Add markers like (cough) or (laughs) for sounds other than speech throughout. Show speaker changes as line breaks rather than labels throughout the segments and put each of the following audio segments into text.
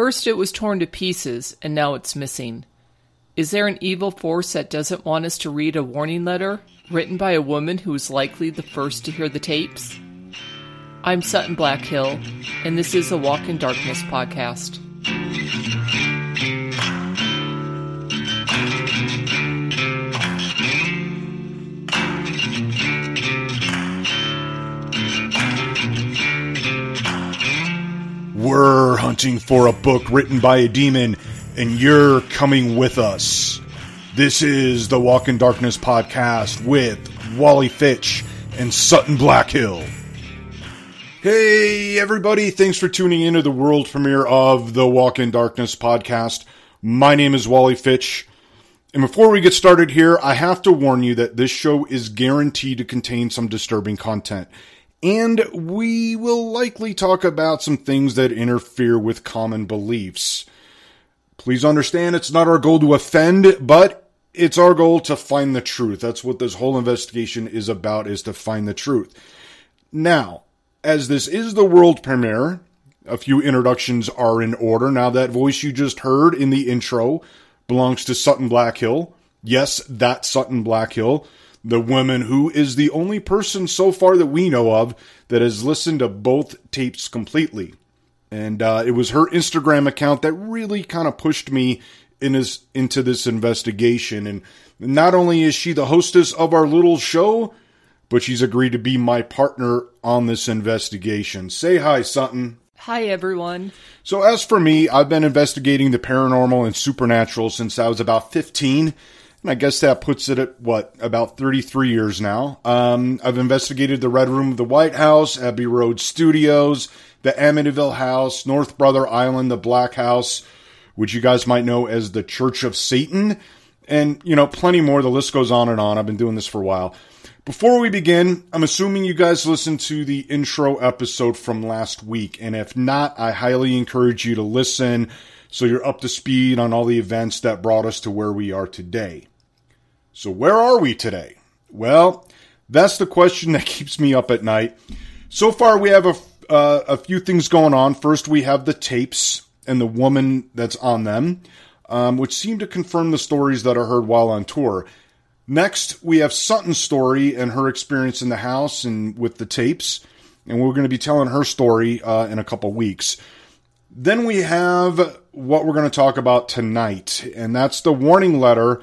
First, it was torn to pieces, and now it's missing. Is there an evil force that doesn't want us to read a warning letter written by a woman who was likely the first to hear the tapes? I'm Sutton Blackhill, and this is a Walk in Darkness podcast.
We're hunting for a book written by a demon, and you're coming with us. This is the Walk in Darkness podcast with Wally Fitch and Sutton Blackhill. Hey, everybody, thanks for tuning into the world premiere of the Walk in Darkness podcast. My name is Wally Fitch. And before we get started here, I have to warn you that this show is guaranteed to contain some disturbing content and we will likely talk about some things that interfere with common beliefs. Please understand it's not our goal to offend, but it's our goal to find the truth. That's what this whole investigation is about, is to find the truth. Now, as this is the world premiere, a few introductions are in order. Now, that voice you just heard in the intro belongs to Sutton Blackhill. Yes, that Sutton Blackhill the woman who is the only person so far that we know of that has listened to both tapes completely. And uh, it was her Instagram account that really kind of pushed me in his, into this investigation. And not only is she the hostess of our little show, but she's agreed to be my partner on this investigation. Say hi, Sutton.
Hi, everyone.
So, as for me, I've been investigating the paranormal and supernatural since I was about 15. And I guess that puts it at what about 33 years now. Um, I've investigated the Red Room of the White House, Abbey Road Studios, the Amityville House, North Brother Island, the Black House, which you guys might know as the Church of Satan, and you know plenty more. The list goes on and on. I've been doing this for a while. Before we begin, I'm assuming you guys listened to the intro episode from last week, and if not, I highly encourage you to listen so you're up to speed on all the events that brought us to where we are today. So, where are we today? Well, that's the question (laughs) that keeps me up at night. So far, we have a, uh, a few things going on. First, we have the tapes and the woman that's on them, um, which seem to confirm the stories that are heard while on tour. Next, we have Sutton's story and her experience in the house and with the tapes, and we're going to be telling her story uh, in a couple weeks. Then we have what we're going to talk about tonight, and that's the warning letter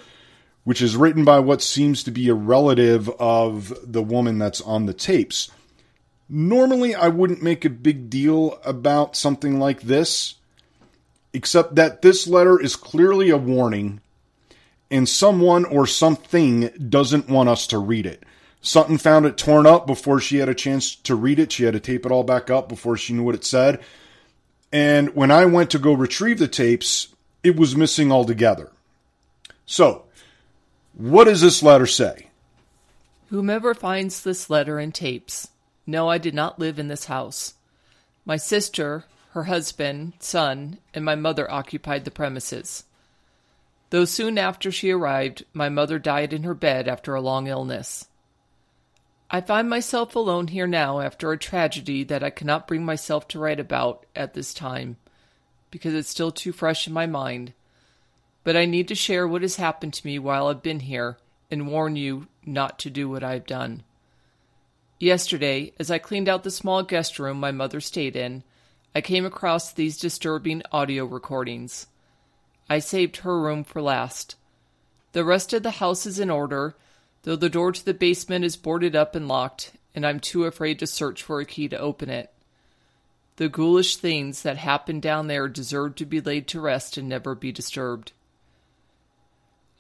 which is written by what seems to be a relative of the woman that's on the tapes. Normally, I wouldn't make a big deal about something like this, except that this letter is clearly a warning, and someone or something doesn't want us to read it. Sutton found it torn up before she had a chance to read it. She had to tape it all back up before she knew what it said. And when I went to go retrieve the tapes, it was missing altogether. So, what does this letter say?
Whomever finds this letter and tapes, no, I did not live in this house. My sister, her husband, son, and my mother occupied the premises. Though soon after she arrived, my mother died in her bed after a long illness. I find myself alone here now after a tragedy that I cannot bring myself to write about at this time, because it's still too fresh in my mind but I need to share what has happened to me while I've been here and warn you not to do what I've done. Yesterday, as I cleaned out the small guest room my mother stayed in, I came across these disturbing audio recordings. I saved her room for last. The rest of the house is in order, though the door to the basement is boarded up and locked, and I'm too afraid to search for a key to open it. The ghoulish things that happened down there deserve to be laid to rest and never be disturbed.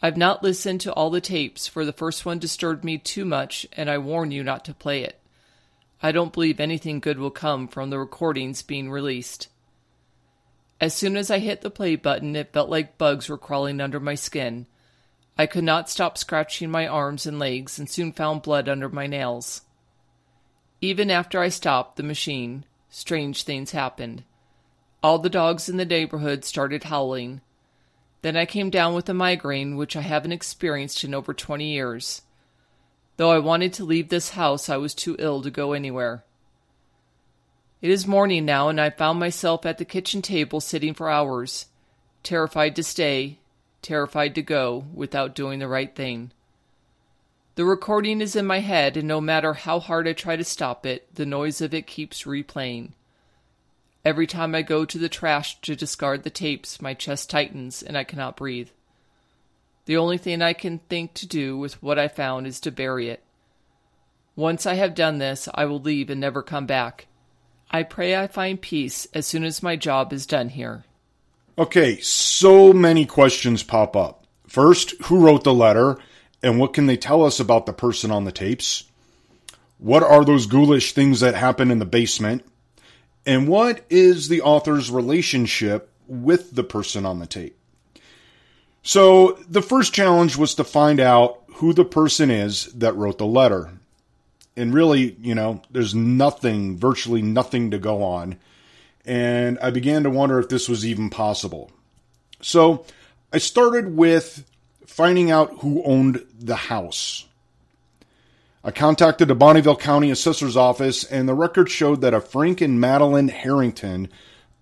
I've not listened to all the tapes, for the first one disturbed me too much, and I warn you not to play it. I don't believe anything good will come from the recordings being released. As soon as I hit the play button, it felt like bugs were crawling under my skin. I could not stop scratching my arms and legs and soon found blood under my nails. Even after I stopped the machine, strange things happened. All the dogs in the neighborhood started howling. Then I came down with a migraine, which I haven't experienced in over 20 years. Though I wanted to leave this house, I was too ill to go anywhere. It is morning now, and I found myself at the kitchen table sitting for hours, terrified to stay, terrified to go, without doing the right thing. The recording is in my head, and no matter how hard I try to stop it, the noise of it keeps replaying. Every time I go to the trash to discard the tapes, my chest tightens and I cannot breathe. The only thing I can think to do with what I found is to bury it. Once I have done this, I will leave and never come back. I pray I find peace as soon as my job is done here.
Okay, so many questions pop up. First, who wrote the letter? And what can they tell us about the person on the tapes? What are those ghoulish things that happen in the basement? And what is the author's relationship with the person on the tape? So, the first challenge was to find out who the person is that wrote the letter. And really, you know, there's nothing, virtually nothing to go on. And I began to wonder if this was even possible. So, I started with finding out who owned the house. I contacted the Bonneville County Assessor's Office, and the record showed that a Frank and Madeline Harrington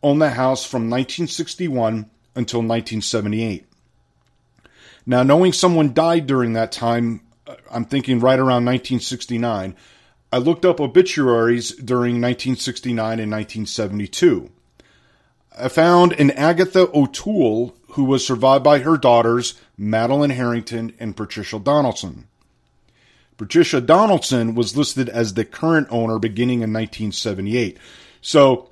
owned the house from 1961 until 1978. Now, knowing someone died during that time, I'm thinking right around 1969, I looked up obituaries during 1969 and 1972. I found an Agatha O'Toole who was survived by her daughters, Madeline Harrington and Patricia Donaldson. Patricia Donaldson was listed as the current owner beginning in 1978. So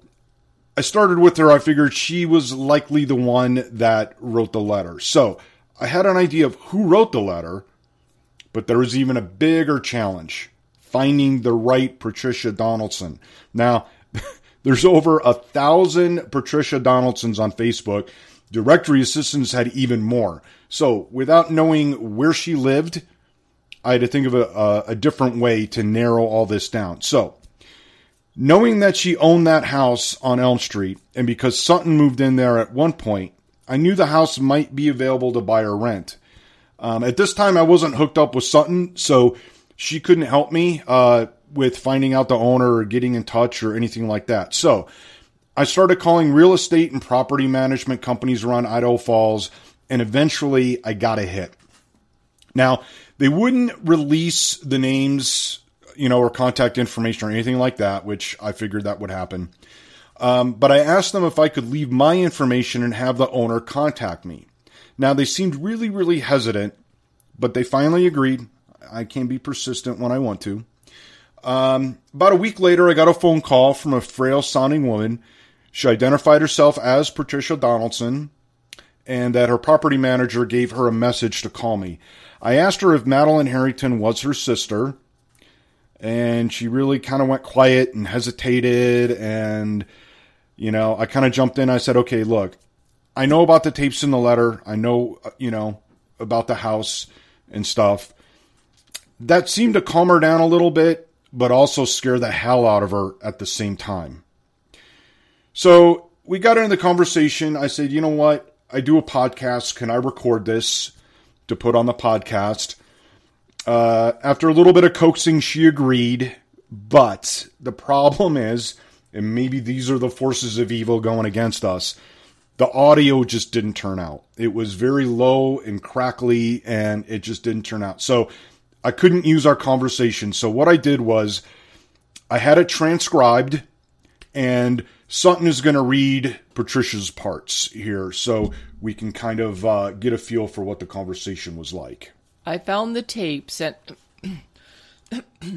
I started with her. I figured she was likely the one that wrote the letter. So I had an idea of who wrote the letter, but there was even a bigger challenge finding the right Patricia Donaldson. Now, (laughs) there's over a thousand Patricia Donaldsons on Facebook, Directory assistants had even more. So, without knowing where she lived, I had to think of a, a, a different way to narrow all this down. So, knowing that she owned that house on Elm Street, and because Sutton moved in there at one point, I knew the house might be available to buy or rent. Um, at this time, I wasn't hooked up with Sutton, so she couldn't help me uh, with finding out the owner or getting in touch or anything like that. So I started calling real estate and property management companies around Idaho Falls, and eventually I got a hit. Now, they wouldn't release the names, you know, or contact information or anything like that, which I figured that would happen. Um, but I asked them if I could leave my information and have the owner contact me. Now, they seemed really, really hesitant, but they finally agreed. I can be persistent when I want to. Um, about a week later, I got a phone call from a frail sounding woman she identified herself as Patricia Donaldson and that her property manager gave her a message to call me. I asked her if Madeline Harrington was her sister, and she really kind of went quiet and hesitated. And, you know, I kind of jumped in. I said, okay, look, I know about the tapes in the letter. I know, uh, you know, about the house and stuff. That seemed to calm her down a little bit, but also scare the hell out of her at the same time. So we got into the conversation. I said, you know what? I do a podcast. Can I record this to put on the podcast? Uh, after a little bit of coaxing, she agreed. But the problem is, and maybe these are the forces of evil going against us, the audio just didn't turn out. It was very low and crackly, and it just didn't turn out. So I couldn't use our conversation. So what I did was I had it transcribed and Sutton is going to read Patricia's parts here so we can kind of uh, get a feel for what the conversation was like.
I found the tapes (coughs) and.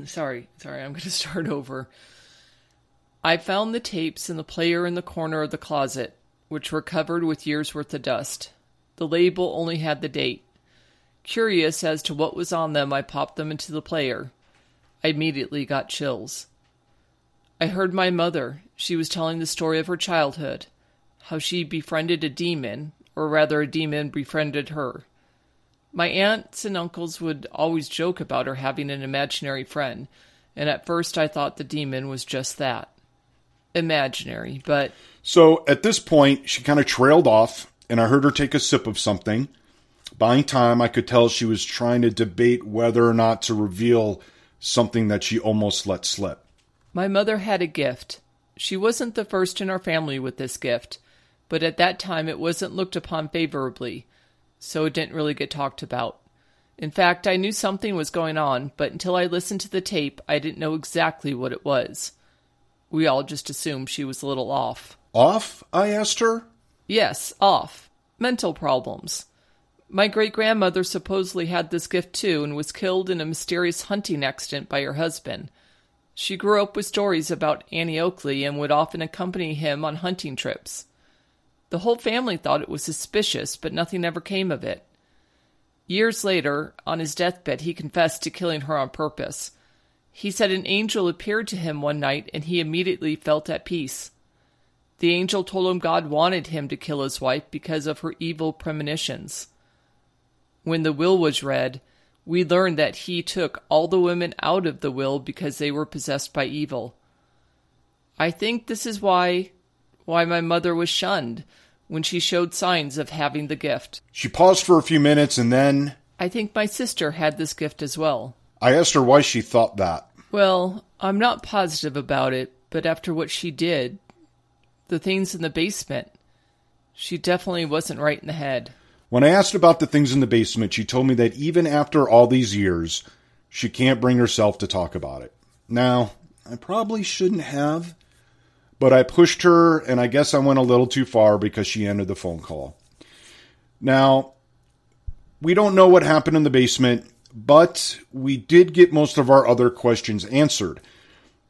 sorry, sorry, I'm going (laughs) to start over. I found the tapes in the player in the corner of the closet, which were covered with years' worth of dust. The label only had the date. Curious as to what was on them, I popped them into the player. I immediately got chills. I heard my mother. She was telling the story of her childhood, how she befriended a demon, or rather, a demon befriended her. My aunts and uncles would always joke about her having an imaginary friend, and at first I thought the demon was just that imaginary, but.
So at this point, she kind of trailed off, and I heard her take a sip of something. Buying time, I could tell she was trying to debate whether or not to reveal something that she almost let slip.
My mother had a gift. She wasn't the first in our family with this gift, but at that time it wasn't looked upon favorably, so it didn't really get talked about. In fact, I knew something was going on, but until I listened to the tape, I didn't know exactly what it was. We all just assumed she was a little off.
Off? I asked her.
Yes, off. Mental problems. My great grandmother supposedly had this gift too and was killed in a mysterious hunting accident by her husband. She grew up with stories about Annie Oakley and would often accompany him on hunting trips. The whole family thought it was suspicious, but nothing ever came of it. Years later, on his deathbed, he confessed to killing her on purpose. He said an angel appeared to him one night and he immediately felt at peace. The angel told him God wanted him to kill his wife because of her evil premonitions. When the will was read, we learned that he took all the women out of the will because they were possessed by evil. I think this is why why my mother was shunned when she showed signs of having the gift.
She paused for a few minutes and then
I think my sister had this gift as well.
I asked her why she thought that.
Well, I'm not positive about it, but after what she did, the things in the basement, she definitely wasn't right in the head.
When I asked about the things in the basement, she told me that even after all these years, she can't bring herself to talk about it. Now, I probably shouldn't have, but I pushed her, and I guess I went a little too far because she ended the phone call. Now, we don't know what happened in the basement, but we did get most of our other questions answered.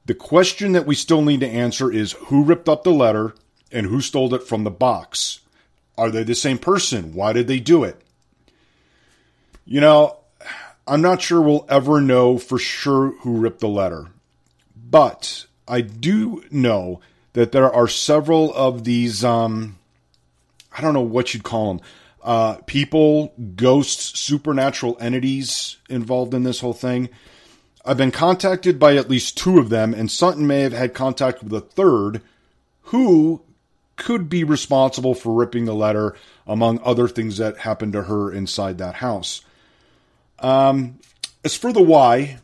The question that we still need to answer is who ripped up the letter and who stole it from the box? Are they the same person? Why did they do it? You know, I'm not sure we'll ever know for sure who ripped the letter, but I do know that there are several of these, um, I don't know what you'd call them, uh, people, ghosts, supernatural entities involved in this whole thing. I've been contacted by at least two of them, and Sutton may have had contact with a third who could be responsible for ripping the letter, among other things that happened to her inside that house. Um, as for the why,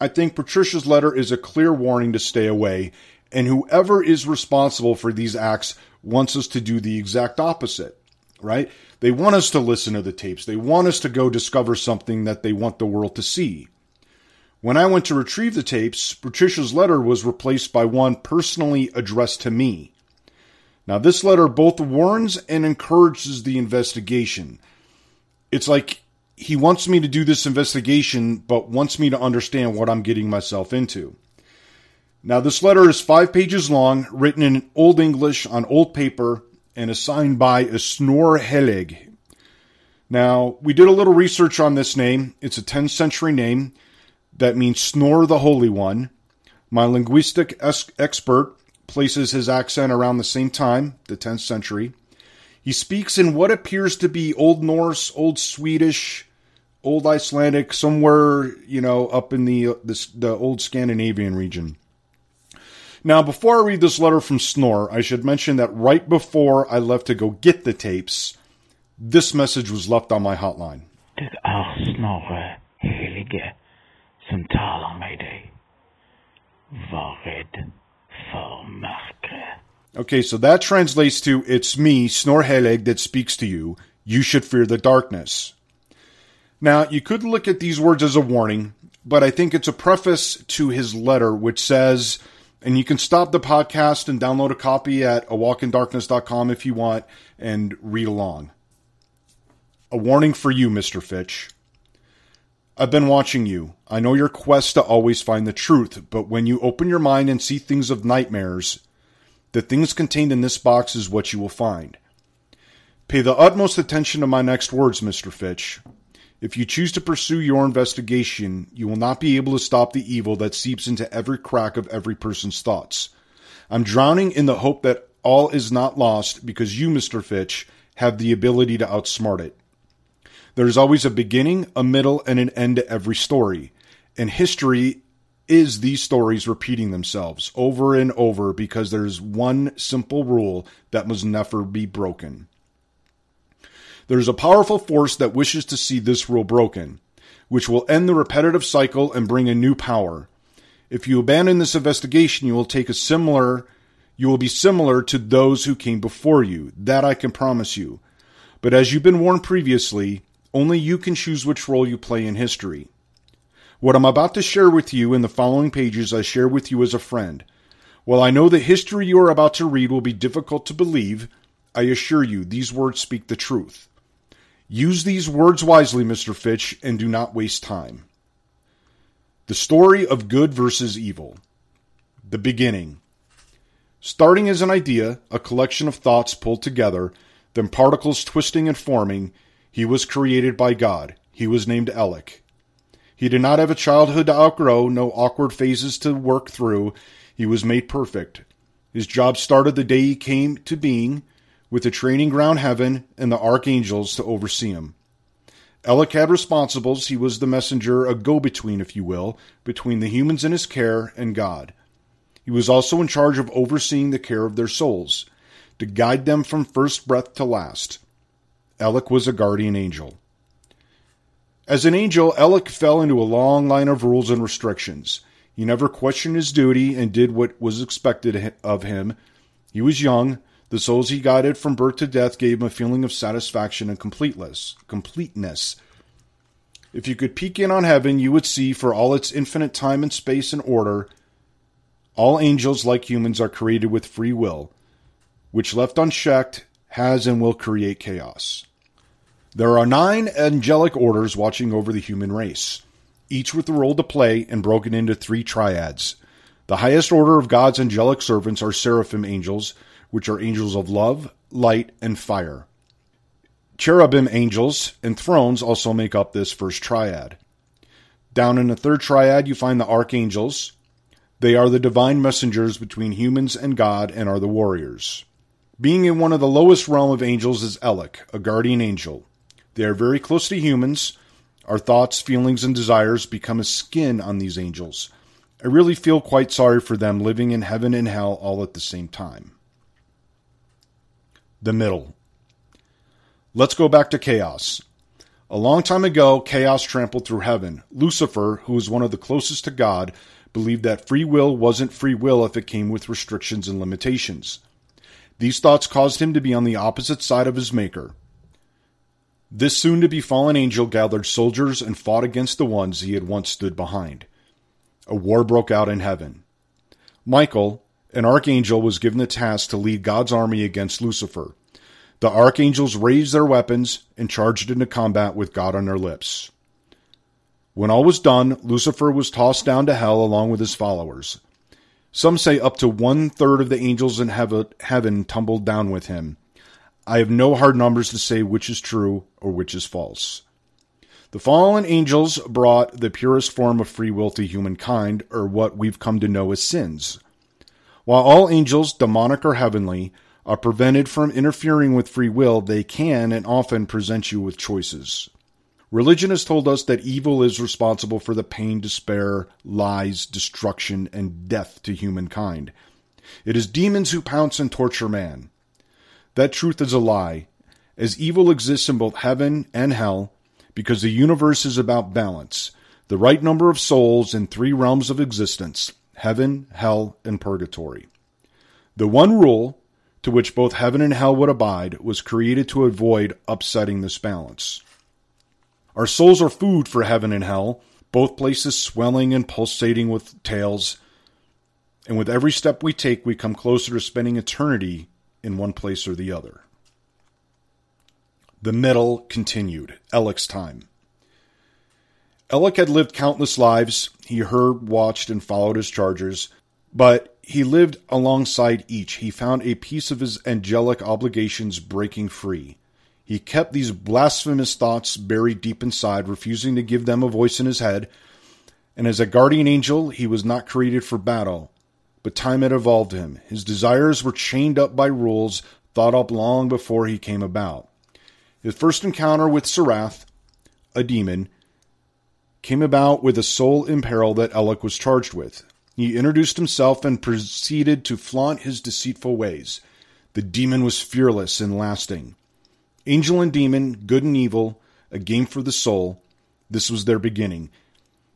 I think Patricia's letter is a clear warning to stay away, and whoever is responsible for these acts wants us to do the exact opposite, right? They want us to listen to the tapes. They want us to go discover something that they want the world to see. When I went to retrieve the tapes, Patricia's letter was replaced by one personally addressed to me. Now, this letter both warns and encourages the investigation. It's like he wants me to do this investigation, but wants me to understand what I'm getting myself into. Now, this letter is five pages long, written in Old English on old paper, and is signed by a Snorre Helige. Now, we did a little research on this name. It's a 10th century name that means Snorre the Holy One. My linguistic es- expert places his accent around the same time, the 10th century. He speaks in what appears to be Old Norse, Old Swedish, Old Icelandic, somewhere, you know, up in the, uh, the, the old Scandinavian region. Now, before I read this letter from Snorre, I should mention that right before I left to go get the tapes, this message was left on my hotline.
Det er är Snorre Helige
Okay, so that translates to It's me, Snorre Helige, that speaks to you. You should fear the darkness. Now, you could look at these words as a warning, but I think it's a preface to his letter, which says, and you can stop the podcast and download a copy at awalkindarkness.com if you want and read along. A warning for you, Mr. Fitch. I've been watching you. I know your quest to always find the truth, but when you open your mind and see things of nightmares, the things contained in this box is what you will find. Pay the utmost attention to my next words, Mr. Fitch. If you choose to pursue your investigation, you will not be able to stop the evil that seeps into every crack of every person's thoughts. I'm drowning in the hope that all is not lost because you, Mr. Fitch, have the ability to outsmart it. There is always a beginning, a middle, and an end to every story. And history is these stories repeating themselves over and over because there's one simple rule that must never be broken. There's a powerful force that wishes to see this rule broken, which will end the repetitive cycle and bring a new power. If you abandon this investigation, you will take a similar You will be similar to those who came before you, that I can promise you. But as you've been warned previously, only you can choose which role you play in history. What I'm about to share with you in the following pages, I share with you as a friend. While I know the history you are about to read will be difficult to believe, I assure you these words speak the truth. Use these words wisely, Mr. Fitch, and do not waste time. The story of good versus evil. The beginning. Starting as an idea, a collection of thoughts pulled together, then particles twisting and forming, he was created by God. He was named Alec. He did not have a childhood to outgrow, no awkward phases to work through. He was made perfect. His job started the day he came to being, with the training ground heaven and the archangels to oversee him. Alec had responsibles. He was the messenger, a go between, if you will, between the humans in his care and God. He was also in charge of overseeing the care of their souls, to guide them from first breath to last. Alec was a guardian angel. As an angel, Alec fell into a long line of rules and restrictions. He never questioned his duty and did what was expected of him. He was young. The souls he guided from birth to death gave him a feeling of satisfaction and completeness. Completeness. If you could peek in on heaven, you would see, for all its infinite time and space and order, all angels, like humans, are created with free will, which left unchecked has and will create chaos. There are nine angelic orders watching over the human race, each with a role to play and broken into three triads. The highest order of God's angelic servants are seraphim angels, which are angels of love, light, and fire. Cherubim angels and thrones also make up this first triad. Down in the third triad, you find the archangels. They are the divine messengers between humans and God and are the warriors. Being in one of the lowest realm of angels is Elec, a guardian angel. They are very close to humans. Our thoughts, feelings, and desires become a skin on these angels. I really feel quite sorry for them living in heaven and hell all at the same time. The middle. Let's go back to chaos. A long time ago, chaos trampled through heaven. Lucifer, who was one of the closest to God, believed that free will wasn't free will if it came with restrictions and limitations. These thoughts caused him to be on the opposite side of his Maker. This soon to be fallen angel gathered soldiers and fought against the ones he had once stood behind. A war broke out in heaven. Michael, an archangel, was given the task to lead God's army against Lucifer. The archangels raised their weapons and charged into combat with God on their lips. When all was done, Lucifer was tossed down to hell along with his followers. Some say up to one third of the angels in heaven tumbled down with him, I have no hard numbers to say which is true or which is false. The fallen angels brought the purest form of free will to humankind, or what we've come to know as sins. While all angels, demonic or heavenly, are prevented from interfering with free will, they can and often present you with choices. Religion has told us that evil is responsible for the pain, despair, lies, destruction, and death to humankind. It is demons who pounce and torture man. That truth is a lie, as evil exists in both heaven and hell, because the universe is about balance, the right number of souls in three realms of existence heaven, hell, and purgatory. The one rule, to which both heaven and hell would abide, was created to avoid upsetting this balance. Our souls are food for heaven and hell, both places swelling and pulsating with tales, and with every step we take, we come closer to spending eternity in one place or the other. The middle continued, Elec's time. Elec had lived countless lives. He heard, watched, and followed his chargers, but he lived alongside each. He found a piece of his angelic obligations breaking free. He kept these blasphemous thoughts buried deep inside, refusing to give them a voice in his head. And as a guardian angel, he was not created for battle, but time had evolved him. His desires were chained up by rules thought up long before he came about. His first encounter with Serath, a demon, came about with a soul in peril that Alec was charged with. He introduced himself and proceeded to flaunt his deceitful ways. The demon was fearless and lasting. Angel and demon, good and evil, a game for the soul. This was their beginning.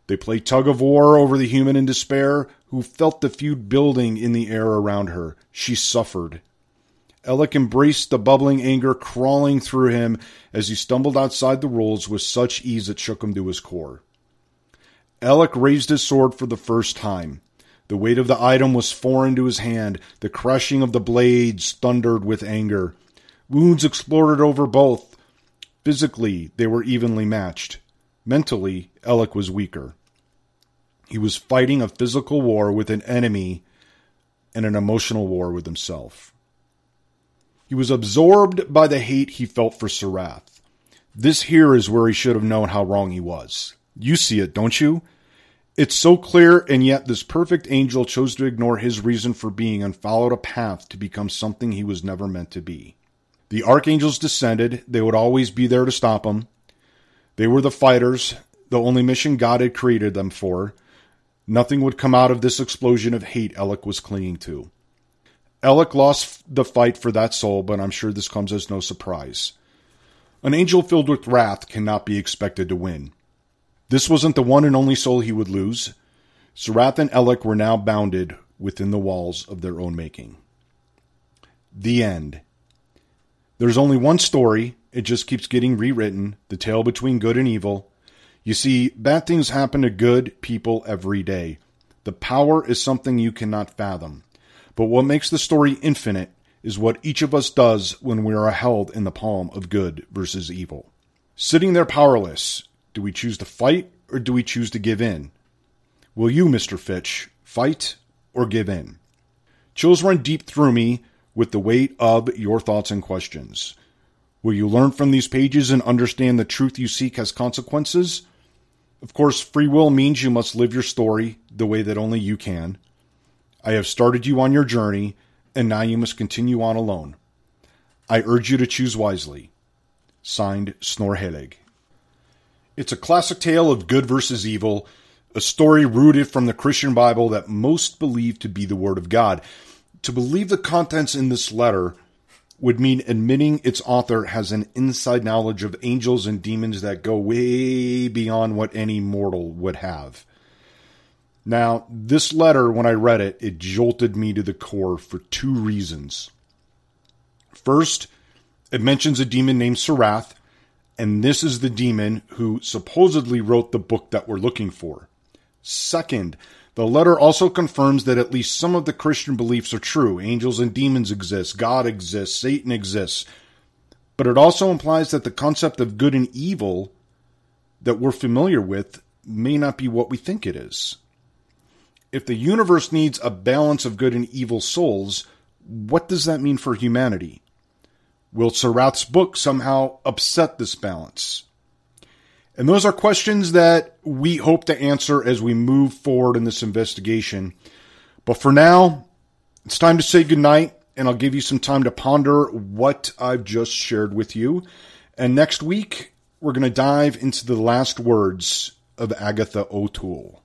They play tug of war over the human in despair who felt the feud building in the air around her. She suffered. Alec embraced the bubbling anger crawling through him as he stumbled outside the rules with such ease it shook him to his core. Alec raised his sword for the first time. The weight of the item was foreign to his hand. The crashing of the blades thundered with anger. Wounds exploded over both. Physically, they were evenly matched. Mentally, Alec was weaker. He was fighting a physical war with an enemy and an emotional war with himself. He was absorbed by the hate he felt for Sarath. This here is where he should have known how wrong he was. You see it, don't you? It's so clear, and yet this perfect angel chose to ignore his reason for being and followed a path to become something he was never meant to be. The archangels descended. They would always be there to stop him. They were the fighters, the only mission God had created them for. Nothing would come out of this explosion of hate Alec was clinging to. Alec lost the fight for that soul, but I'm sure this comes as no surprise. An angel filled with wrath cannot be expected to win. This wasn't the one and only soul he would lose. Sarath and Alec were now bounded within the walls of their own making. The end. There's only one story. It just keeps getting rewritten. The tale between good and evil. You see, bad things happen to good people every day. The power is something you cannot fathom. But what makes the story infinite is what each of us does when we are held in the palm of good versus evil. Sitting there powerless, do we choose to fight or do we choose to give in? Will you, Mr. Fitch, fight or give in? Chills run deep through me with the weight of your thoughts and questions. Will you learn from these pages and understand the truth you seek has consequences? Of course, free will means you must live your story the way that only you can. I have started you on your journey, and now you must continue on alone. I urge you to choose wisely. Signed, Snorre Helige. It's a classic tale of good versus evil, a story rooted from the Christian Bible that most believe to be the Word of God. To believe the contents in this letter would mean admitting its author has an inside knowledge of angels and demons that go way beyond what any mortal would have. Now, this letter, when I read it, it jolted me to the core for two reasons. First, it mentions a demon named Sarath, and this is the demon who supposedly wrote the book that we're looking for. Second, the letter also confirms that at least some of the Christian beliefs are true. Angels and demons exist, God exists, Satan exists. But it also implies that the concept of good and evil that we're familiar with may not be what we think it is if the universe needs a balance of good and evil souls, what does that mean for humanity? Will Sarath's book somehow upset this balance? And those are questions that we hope to answer as we move forward in this investigation. But for now, it's time to say goodnight, and I'll give you some time to ponder what I've just shared with you. And next week, we're going to dive into the last words of Agatha O'Toole.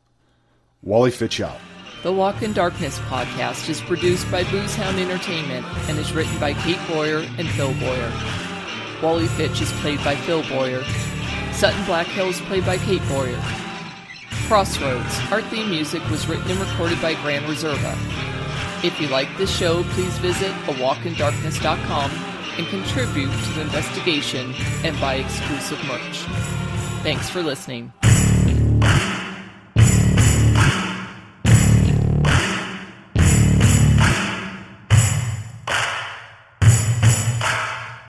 Wally Fitch out.
The Walk in Darkness podcast is produced by Boozehound Entertainment and is written by Kate Bowyer and Phil Bowyer. Wally Fitch is played by Phil Bowyer. Sutton Blackhill's played by Kate Bowyer. Crossroads, our theme music was written and recorded by Grand Reserva. If you like this show, please visit awalkindarkness.com and contribute to the investigation and buy exclusive merch. Thanks for listening.